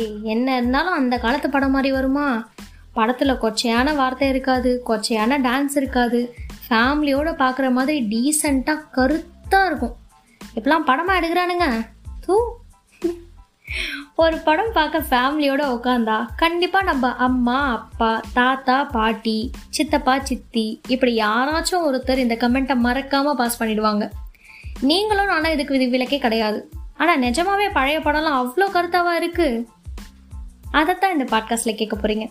ஏய், என்ன இருந்தாலும் அந்த காலத்து படம் மாதிரி வருமா? படத்தில் கொச்சையான வார்த்தை இருக்காது கொச்சையான டான்ஸ் இருக்காது. ஃபேமிலியோடு பார்க்குற மாதிரி டீசெண்டாக கருத்தாக இருக்கும். இப்பெல்லாம் படமாக எடுக்கிறானுங்க. தூ. ஒரு படம் பார்க்க ஃபேமிலியோட உட்காந்தா கண்டிப்பாக நம்ம அம்மா அப்பா தாத்தா பாட்டி சித்தப்பா சித்தி இப்படி யாராச்சும் ஒருத்தர் இந்த கமெண்ட்டை மறக்காமல் பாஸ் பண்ணிடுவாங்க. நீங்களும் நானும் இதுக்கு விதி விலக்கே கிடையாது. ஆனால் நிஜமாவே பழைய படம்லாம் அவ்வளோ கருத்தாவா அதைத்தான் இந்த பாட்காஸ்ட்ல கேட்க போறீங்க.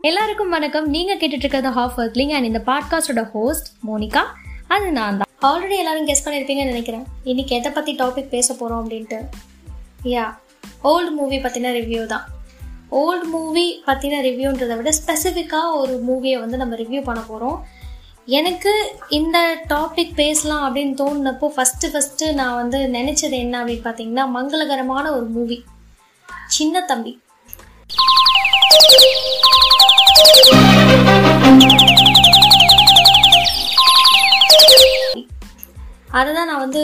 எல்லாருக்கும் வணக்கம். நீங்க கேட்டுட்டு இருக்கிறது ஹாஃப் ஒர்க்லிங் அண்ட் இந்த பாட்காஸ்டோட ஹோஸ்ட் மோனிகா. அது நான் தான். ஆல்ரெடி எல்லாரும் கெஸ் பண்ணியிருப்பீங்கன்னு நினைக்கிறேன். இன்னைக்கு எதை பத்தி டாபிக் பேச போறோம் அப்படின்ட்டு? யா ஓல்டு மூவி பத்தின ரிவ்யூ தான். ஓல்டு மூவி பத்தின ரிவ்யூன்றதை விட ஸ்பெசிஃபிக்காக ஒரு மூவியை வந்து நம்ம ரிவ்யூ பண்ண போறோம். எனக்கு இந்த டாபிக் பேசலாம் அப்படின்னு தோணுனப்போ ஃபஸ்ட்டு ஃபஸ்ட்டு நான் வந்து நினச்சது என்ன அப்படின்னு பார்த்தீங்கன்னா மங்களகரமான ஒரு மூவி சின்ன தம்பி. அதை தான் நான் வந்து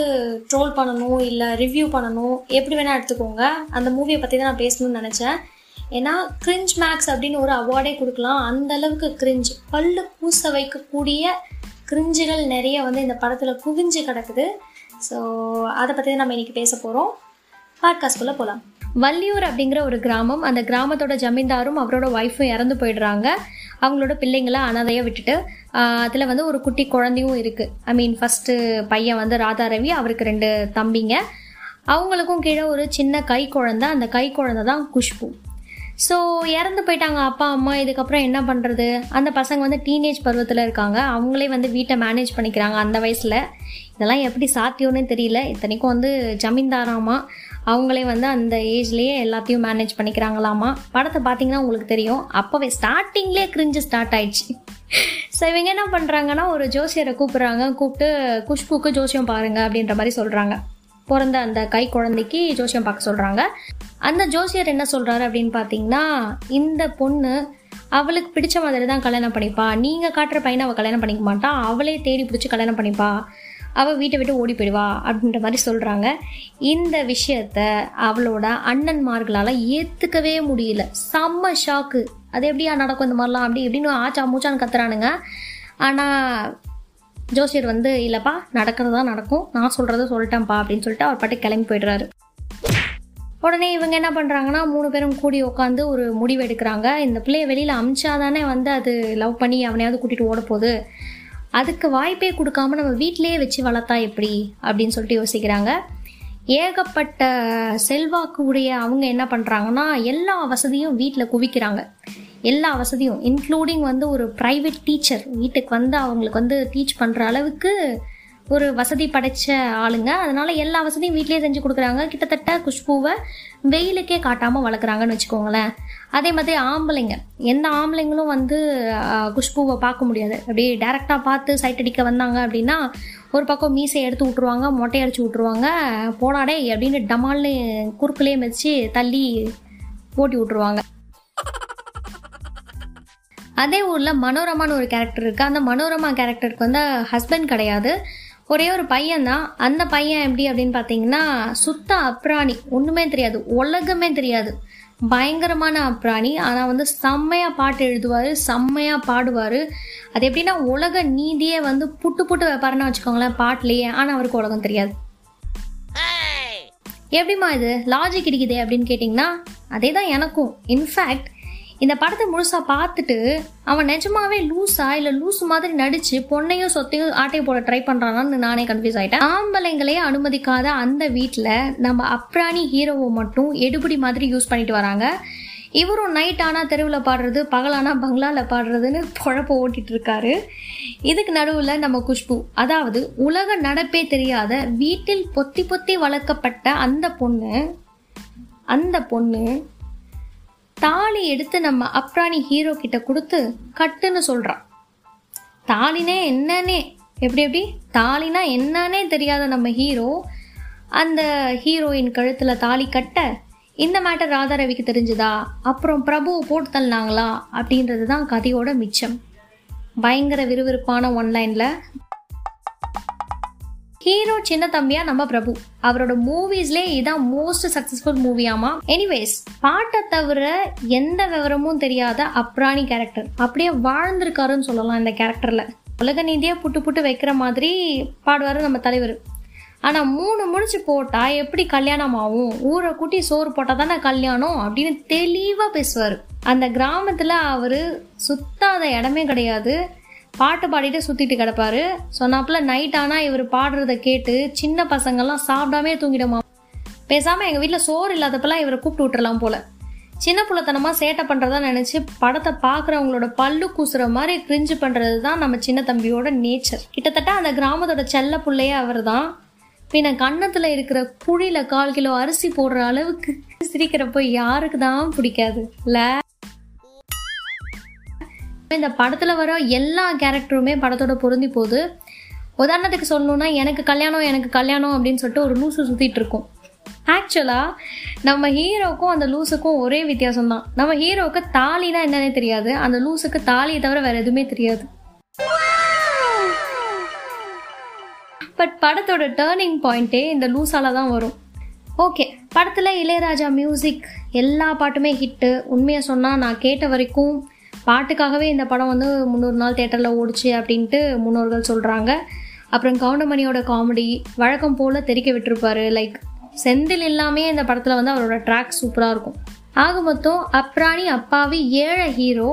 ட்ரோல் பண்ணணும் இல்லை ரிவ்யூ பண்ணணும் எப்படி வேணால் எடுத்துக்கோங்க. அந்த மூவியை பற்றி தான் நான் பேசணும்னு நினச்சேன். ஏன்னா கிரிஞ்ச் மேக்ஸ் அப்படின்னு ஒரு அவார்டே கொடுக்கலாம். அந்த அளவுக்கு கிரிஞ்ச் பல்லு பூச வைக்கக்கூடிய கிரிஞ்சுகள் நிறைய வந்து இந்த படத்தில் குவிஞ்சு கிடக்குது. ஸோ அதை பற்றி தான் நம்ம இன்றைக்கி பேச போகிறோம் பாட்காஸ்ட்குள்ளே போகலாம் வள்ளியூர் அப்படிங்கிற ஒரு கிராமம். அந்த கிராமத்தோட ஜமீன்தாரும் அவரோட ஒய்ஃபும் இறந்து போயிடுறாங்க. அவங்களோட பிள்ளைங்களை அனாதையாக விட்டுட்டு அதில் வந்து ஒரு குட்டி குழந்தையும் இருக்குது ஐ மீன் ஃபஸ்ட்டு பையன் வந்து ராதா ரவி அவருக்கு ரெண்டு தம்பிங்க. அவங்களுக்கும் கீழே ஒரு சின்ன கை குழந்தை. அந்த கை குழந்தை தான் குஷ்பு. ஸோ இறந்து போயிட்டாங்க அப்பா அம்மா இதுக்கப்புறம் என்ன பண்ணுறது அந்த பசங்க வந்து டீனேஜ் பருவத்தில் இருக்காங்க. அவங்களே வந்து வீட்டை மேனேஜ் பண்ணிக்கிறாங்க அந்த வயசில். இதெல்லாம் எப்படி சாத்தியம்னே தெரியல. இத்தனைக்கும் வந்து ஜமீன்தாராமா அவங்களே வந்து அந்த ஏஜ்லேயே எல்லாத்தையும் மேனேஜ் பண்ணிக்கிறாங்களாமா. படத்தை பார்த்தீங்கன்னா உங்களுக்கு தெரியும். அப்போவே ஸ்டார்டிங்லேயே கிரிஞ்சு ஸ்டார்ட் ஆயிடுச்சு. ஸோ இவங்க என்ன பண்ணுறாங்கன்னா ஒரு ஜோசியரை கூப்பிட்றாங்க. கூப்பிட்டு குஷ்புக்கு ஜோசியம் பாருங்க அப்படின்ற மாதிரி சொல்கிறாங்க பிறந்த அந்த கை குழந்தைக்கு ஜோசியம் பார்க்க சொல்கிறாங்க அந்த ஜோசியர் என்ன சொல்கிறாரு அப்படின்னு பார்த்தீங்கன்னா இந்த பொண்ணு அவளுக்கு பிடிச்ச மாதிரி தான் கல்யாணம் பண்ணிப்பா. நீங்கள் காட்டுற பையனை அவள் கல்யாணம் பண்ணிக்க மாட்டா. அவளே தேடி பிடிச்சி கல்யாணம் பண்ணிப்பா. அவள் வீட்டை விட்டு ஓடி போயிடுவா அப்படின்ற மாதிரி சொல்கிறாங்க இந்த விஷயத்த அவளோட அண்ணன்மார்களால் ஏற்றுக்கவே முடியல. செம்ம ஷாக்கு அது எப்படியா நடக்கும் இந்த மாதிரிலாம் அப்படி இப்படின்னு ஆச்சா மூச்சான்னு கத்துறானுங்க. ஆனால் ஜோசியர் வந்து இல்லைப்பா நடக்கிறது தான் நடக்கும். நான் சொல்கிறத சொல்லிட்டேன்ப்பா அப்படின்னு சொல்லிட்டு அவர் பாட்டு கிளம்பி போயிடுறாரு. உடனே இவங்க என்ன பண்ணுறாங்கன்னா மூணு பேரும் கூடி உட்காந்து ஒரு முடிவு எடுக்கிறாங்க. இந்த பிள்ளைய வெளியில் அமிச்சாதானே வந்து அது லவ் பண்ணி அவனையாவது கூட்டிகிட்டு ஓட போகுது. அதுக்கு வாய்ப்பே கொடுக்காம நம்ம வீட்டிலேயே வச்சு வளர்த்தா எப்படி? அப்படின்னு சொல்லிட்டு யோசிக்கிறாங்க. ஏகப்பட்ட செல்வாக்கு உடைய அவங்க என்ன பண்ணுறாங்கன்னா எல்லா வசதியும் வீட்டில் குவிக்கிறாங்க. எல்லா வசதியும் இன்க்ளூடிங் வந்து ஒரு ப்ரைவேட் டீச்சர் வீட்டுக்கு வந்து அவங்களுக்கு வந்து டீச் பண்ணுற அளவுக்கு ஒரு வசதி படைச்ச ஆளுங்க. அதனால எல்லா வசதியும் வீட்லேயே செஞ்சு கொடுக்குறாங்க. கிட்டத்தட்ட குஷ்பூவை வெயிலுக்கே காட்டாமல் வளர்க்குறாங்கன்னு வச்சுக்கோங்களேன். அதே மாதிரி ஆம்பளைங்க. எந்த ஆம்பளைங்களும் வந்து குஷ்பூவை பார்க்க முடியாது. அப்படியே டேரெக்டாக பார்த்து சைட் அடிக்க வந்தாங்க அப்படின்னா ஒரு பக்கம் மீசை எடுத்து விட்ருவாங்க மொட்டை அடிச்சு விட்ருவாங்க போனாடே அப்படின்னு டமால்னு குறுக்குலேயே மிதிச்சு தள்ளி ஓட்டி விட்ருவாங்க அதே ஊரில் மனோரமான்னு ஒரு கேரக்டர் இருக்குது அந்த மனோரமா கேரக்டருக்கு வந்து ஹஸ்பண்ட் கிடையாது. ஒரே ஒரு பையன் தான். அந்த பையன் எப்படி அப்படின்னு பார்த்தீங்கன்னா சுத்த அப்ராணி. ஒன்றுமே தெரியாது. உலகமே தெரியாது. பயங்கரமான அப்ராணி. ஆனால் வந்து செம்மையாக பாட்டு எழுதுவார். செம்மையாக பாடுவார். அது எப்படின்னா உலக நீதியே வந்து புட்டு புட்டு வைப்பாருன்னு வச்சுக்கோங்களேன் பாட்டுலேயே. ஆனால் அவருக்கு உலகம் தெரியாது. எப்படிம்மா இது? லாஜிக் இருக்குதே அப்படின்னு கேட்டிங்கன்னா அதே தான் எனக்கும் இன்ஃபேக்ட் இந்த படத்தை முழுசா பார்த்துட்டு அவன் நிஜமாவே லூஸா இல்லை லூஸ் மாதிரி நடிச்சு பொண்ணையும் சொத்தையும் ஆட்டையை போட ட்ரை பண்ணுறானான்னு நானே கன்ஃபியூஸ் ஆயிட்டேன். ஆம்பளைங்களே அனுமதிக்காத அந்த வீட்டில் நம்ம அப்ராணி ஹீரோவை மட்டும் எடுபடி மாதிரி யூஸ் பண்ணிட்டு வராங்க. இவரும் நைட் ஆனால் தெருவில் பாடுறது பகலானா பங்களாவில் பாடுறதுன்னு பொழப்ப ஓட்டிட்டு இருக்காரு. இதுக்கு நடுவில் நம்ம குஷ்பு அதாவது உலக நடப்பே தெரியாத வீட்டில் பொத்தி பொத்தி வளர்க்கப்பட்ட அந்த பொண்ணு அந்த பொண்ணு தாலி எடுத்து நம்ம அப்ராணி ஹீரோ கிட்ட கொடுத்து கட்டுன்னு சொல்றான். தாலினே என்னன்னே எப்படி எப்படி? தாலினா என்னன்னே தெரியாத நம்ம ஹீரோ அந்த ஹீரோயின் கழுத்துல தாலி கட்ட இந்த மேட்டர் ராதாரவிக்கு தெரிஞ்சுதா? அப்புறம் பிரபுவை போட்டு தள்ளினாங்களா? அப்படின்றது தான் கதையோட மிச்சம். பயங்கர விறுவிறுப்பான ஒன்லைனில் ஹீரோ சின்ன தம்பியா நம்ம பிரபு. அவரோட மூவிஸ்லேயே இதான் மோஸ்ட் சக்சஸ்ஃபுல் மூவியாமா எனிவேஸ் பாட்டை தவிர எந்த விவரமும் தெரியாத அப்ராணி கேரக்டர் அப்படியே வாழ்ந்திருக்காருன்னு சொல்லலாம் இந்த கேரக்டர்ல உலக நீதியாக புட்டு புட்டு வைக்கிற மாதிரி பாடுவாரு நம்ம தலைவர். ஆனா மூணு முடிச்சு போட்டா எப்படி கல்யாணம் ஆகும் ஊரை கூட்டி சோறு போட்டா தானே கல்யாணம்? அப்படின்னு தெளிவா பேசுவாரு. அந்த கிராமத்துல அவரு சுத்தாத இடமே கிடையாது. பாட்டு பாடிட்டு சுத்திட்டு கிடப்பாரு. சொன்னாப்புல நைட் ஆனா இவர் பாடுறத கேட்டு சின்ன பசங்கள்லாம் சாப்பிடாமே தூங்கிடுமா? பேசாம எங்க வீட்டில் சோறு இல்லாதப்பெல்லாம் இவரை கூப்பிட்டு விட்டுறலாம் போல. சின்ன புள்ளத்தனமா சேட்டை பண்றதா நினைச்சு படத்தை பாக்குறவங்களோட பல்லு கூசுற மாதிரி கிரிஞ்சு பண்ணுறது தான் நம்ம சின்ன தம்பியோட நேச்சர் கிட்டத்தட்ட அந்த கிராமத்தோட செல்ல பிள்ளையே அவர் தான் பின்ன கன்னத்துல இருக்கிற குழியில கால் கிலோ அரிசி போடுற அளவுக்கு சிரிக்கிறப்போ யாருக்கு தான் பிடிக்காது. இல்ல இந்த படத்தில் வர எல்லா கேரக்டருமே படத்தோட பொருந்தி போகுது. உதாரணத்துக்கு சொல்லணும்னா எனக்கு கல்யாணம் எனக்கு கல்யாணம் அப்படின்னு சொல்லிட்டு ஒரு லூசு சுற்றிட்டு இருக்கும். ஆக்சுவலாக நம்ம ஹீரோக்கும் அந்த லூஸுக்கும் ஒரே வித்தியாசம் தான் நம்ம ஹீரோவுக்கு தாலினா என்னன்னே தெரியாது. அந்த லூஸுக்கு தாலியை தவிர வேற எதுவுமே தெரியாது. பட் படத்தோட டேர்னிங் பாயிண்ட்டே இந்த லூஸால தான் வரும். ஓகே படத்தில் இளையராஜா மியூசிக் எல்லா பாட்டுமே ஹிட்டு உண்மையை சொன்னால் நான் கேட்ட வரைக்கும் பாட்டுக்காகவே இந்த படம் வந்து முந்நூறு நாள் தேட்டரில் ஓடிச்சு அப்படின்ட்டு முன்னோர்கள் சொல்கிறாங்க அப்புறம் கவுண்டமணியோட காமெடி வழக்கம் போல் தெரிக்க விட்டுருப்பாரு. லைக் செந்தில் எல்லாமே இந்த படத்தில் வந்து அவரோட ட்ராக் சூப்பராக இருக்கும். ஆக மொத்தம் அப்ராணி அப்பாவி ஏழை ஹீரோ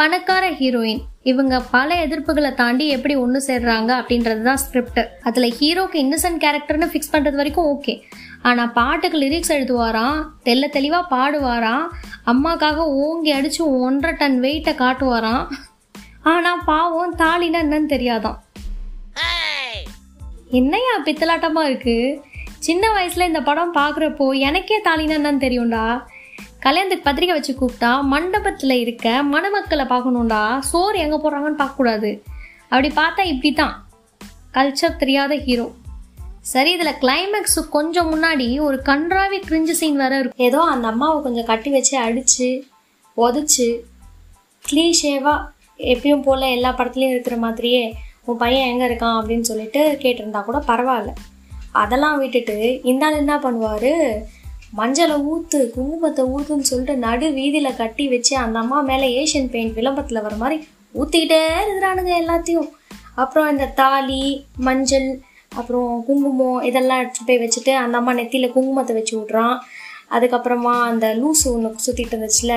பணக்கார ஹீரோயின் இவங்க பல எதிர்ப்புகளை தாண்டி எப்படி ஒன்று சேர்றாங்க அப்படின்றது தான் ஸ்கிரிப்ட் அதில் ஹீரோக்கு இன்னசென்ட் கேரக்டர்னு ஃபிக்ஸ் பண்ணுறது வரைக்கும் ஓகே ஆனால் பாட்டுக்கு லிரிக்ஸ் எழுதுவாராம் தெல்ல தெளிவாக பாடுவாராம் அம்மாக்காக ஓங்கி அடித்து ஒன்றரை டன் வெயிட்டை காட்டுவாராம் ஆனால் பாவம் தாலினா என்னன்னு தெரியாதான். என்னையா பித்தலாட்டமாக இருக்குது சின்ன வயசுல இந்த படம் பார்க்குறப்போ எனக்கே தாலினா என்னன்னு தெரியும்டா. கல்யாணத்துக்கு பத்திரிக்கை வச்சு கூப்பிட்டா மண்டபத்தில் இருக்க மணமக்களை பார்க்கணும்டா. சோறு எங்கே போடுறாங்கன்னு பார்க்கக்கூடாது. அப்படி பார்த்தா இப்படி தான் கல்ச்சர் தெரியாத ஹீரோ சரி இதில் கிளைமேக்ஸ் கொஞ்சம் முன்னாடி ஒரு கன்றாவி கிரிஞ்சு சீன் வேற இருக்கும். ஏதோ அந்த அம்மாவை கொஞ்சம் கட்டி வச்சு அடிச்சு உதச்சு க்ளீஷேவாக எப்பயும் போல் எல்லா படத்துலையும் இருக்கிற மாதிரியே உன் பையன் எங்கே இருக்கான்? அப்படின்னு சொல்லிட்டு கேட்டிருந்தா கூட பரவாயில்ல. அதெல்லாம் விட்டுட்டு இந்த ஆள் என்ன பண்ணுவார்? மஞ்சளை ஊற்று குங்குமத்தை ஊற்றுன்னு சொல்லிட்டு நடு வீதியில் கட்டி வச்சு அந்த அம்மா மேலே ஏஷியன் பெயிண்ட் விளம்பரத்தில் வர மாதிரி ஊற்றிக்கிட்டே இருக்கிறானுங்க எல்லாத்தையும். அப்புறம் இந்த தாலி மஞ்சள் அப்புறம் குங்குமம் இதெல்லாம் எடுத்துகிட்டு போய் வச்சுட்டு அந்த அம்மா நெத்தியில் குங்குமத்தை வச்சு விட்றான். அதுக்கப்புறமா அந்த லூசு ஒன்று சுற்றிட்டு இருந்துச்சுல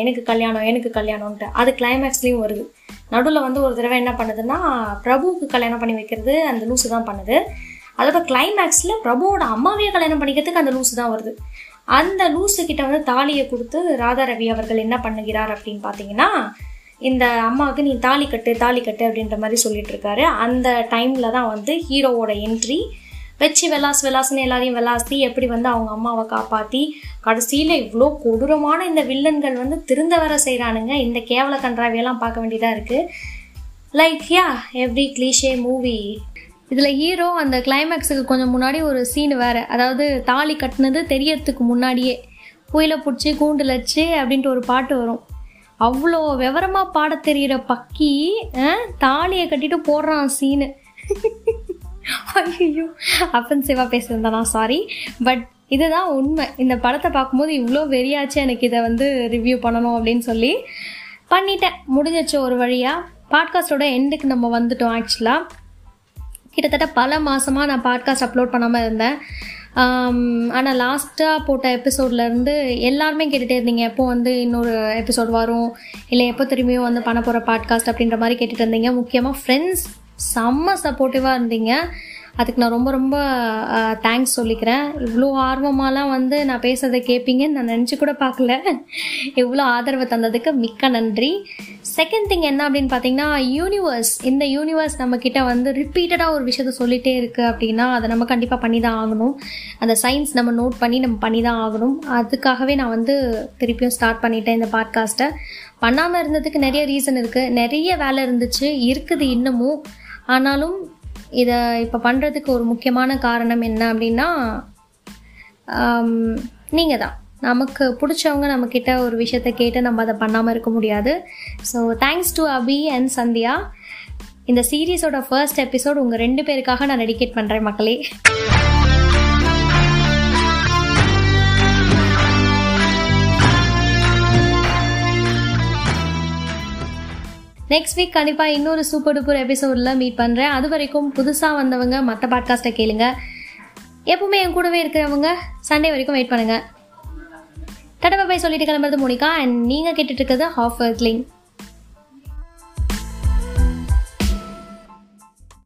எனக்கு கல்யாணம் எனக்கு கல்யாணம்ன்ட்டு. அது கிளைமேக்ஸ்லேயும் வருது. நடுவில் வந்து ஒரு தடவை என்ன பண்ணுதுன்னா பிரபுவுக்கு கல்யாணம் பண்ணி வைக்கிறது அந்த லூசு தான் பண்ணுது. அதோட கிளைமேக்ஸில் பிரபுவோட அம்மாவையே கல்யாணம் பண்ணிக்கிறதுக்கு அந்த லூசு தான் வருது. அந்த லூசு கிட்ட வந்து தாலியை கொடுத்து ராதா ரவி அவர்கள் என்ன பண்ணுகிறார் அப்படின்னு பார்த்தீங்கன்னா இந்த அம்மாவுக்கு நீ தாலி கட்டு தாலி கட்டு அப்படின்ற மாதிரி சொல்லிட்டு இருக்காரு. அந்த டைமில் தான் வந்து ஹீரோவோட என்ட்ரி வச்சு வெலாஸ் வெலாஸ்னு எல்லாரையும் வெலாசி எப்படி வந்து அவங்க அம்மாவை காப்பாற்றி கடைசியில் இவ்வளோ கொடூரமான இந்த வில்லன்கள் வந்து திருந்த வர செய்கிறானுங்க இந்த கேவல கன்றாவியெல்லாம் பார்க்க வேண்டியதாக இருக்குது like yeah every cliche movie இதில் ஹீரோ அந்த கிளைமேக்ஸுக்கு கொஞ்சம் முன்னாடி ஒரு சீன் வேறு. அதாவது தாலி கட்டினது தெரியறதுக்கு முன்னாடியே. புயலை பிடிச்சி கூண்டில் வச்சு அப்படின்ட்டு ஒரு பாட்டு வரும். அவ்வளோ விவரமாக பாட தெரிகிற பக்கி தாலியை கட்டிட்டு போடுறான் சீனு. ஐயோ அஃபென்சிவாக பேசுகிறதா நான் சாரி பட் இதுதான் உண்மை. இந்த படத்தை பார்க்கும்போது இவ்வளோ வெறியாச்சு எனக்கு இதை வந்து ரிவ்யூ பண்ணணும் அப்படின்னு சொல்லி பண்ணிட்டேன். முடிஞ்சிச்சு ஒரு வழியாக பாட்காஸ்டோட எண்டுக்கு நம்ம வந்துட்டோம் ஆக்சுவலாக கிட்டத்தட்ட பல மாதமாக நான் பாட்காஸ்ட் அப்லோட் பண்ணாமல் இருந்தேன். ஆனால் லாஸ்ட்டாக போட்ட எபிசோட்லேருந்து எல்லாருமே கேட்டுகிட்டே இருந்தீங்க. எப்போ வந்து இன்னொரு எபிசோட் வரும்? இல்லை எப்போ திரும்பியும் வந்து பண்ண போகிற பாட்காஸ்ட் அப்படின்ற மாதிரி கேட்டுகிட்டு இருந்தீங்க. முக்கியமாக ஃப்ரெண்ட்ஸ் செம்ம சப்போர்ட்டிவாக இருந்தீங்க. அதுக்கு நான் ரொம்ப ரொம்ப தேங்க்ஸ் சொல்லிக்கிறேன். இவ்வளோ ஆர்வமாலாம் வந்து நான் பேசுறதை கேட்பீங்கன்னு நான் நினச்சி கூட பார்க்கல. இவ்வளோ ஆதரவு தந்ததுக்கு மிக்க நன்றி. செகண்ட் திங் என்ன அப்படின்னு பார்த்தீங்கன்னா யூனிவர்ஸ் இந்த யூனிவர்ஸ் நம்மக்கிட்ட வந்து ரிப்பீட்டடாக ஒரு விஷயத்த சொல்லிகிட்டே இருக்குது அப்படின்னா அதை நம்ம கண்டிப்பாக பண்ணி தான் ஆகணும். அந்த சயின்ஸ் நம்ம நோட் பண்ணி நம்ம பண்ணி தான் ஆகணும். அதுக்காகவே நான் வந்து திருப்பியும் ஸ்டார்ட் பண்ணிட்டேன் இந்த பாட்காஸ்ட்டை பண்ணாமல் இருந்ததுக்கு நிறைய ரீசன் இருக்குது நிறைய வேலை இருந்துச்சு. இருக்குது இன்னமும். ஆனாலும் இதை இப்போ பண்ணுறதுக்கு ஒரு முக்கியமான காரணம் என்ன அப்படின்னா நீங்கள் தான் நமக்கு பிடிச்சவங்க நம்மக்கிட்ட ஒரு விஷயத்த கேட்டு நம்ம அதை பண்ணாமல் இருக்க முடியாது. So thanks to Abhi and Sandhya இந்த சீரீஸோட ஃபர்ஸ்ட் எபிசோட் உங்கள் ரெண்டு பேருக்காக நான் டெடிகேட் பண்ணுறேன் மக்களே. நெக்ஸ்ட் வீக் கண்டிப்பாக இன்னொரு சூப்பர் டூப்பர் எபிசோடில் மீட் பண்ணுறேன் அது வரைக்கும் புதுசாக வந்தவங்க மற்ற பாட்காஸ்ட்டை கேளுங்க. எப்பவுமே என் கூடவே இருக்கிறவங்க சண்டே வரைக்கும் வெயிட் பண்ணுங்கள் தடவை போய் சொல்லிட்டு கிளம்புறது மோனிகா. அண்ட் நீங்கள் கேட்டுட்டு இருக்கிறது ஹாஃப் எர்த்லிங்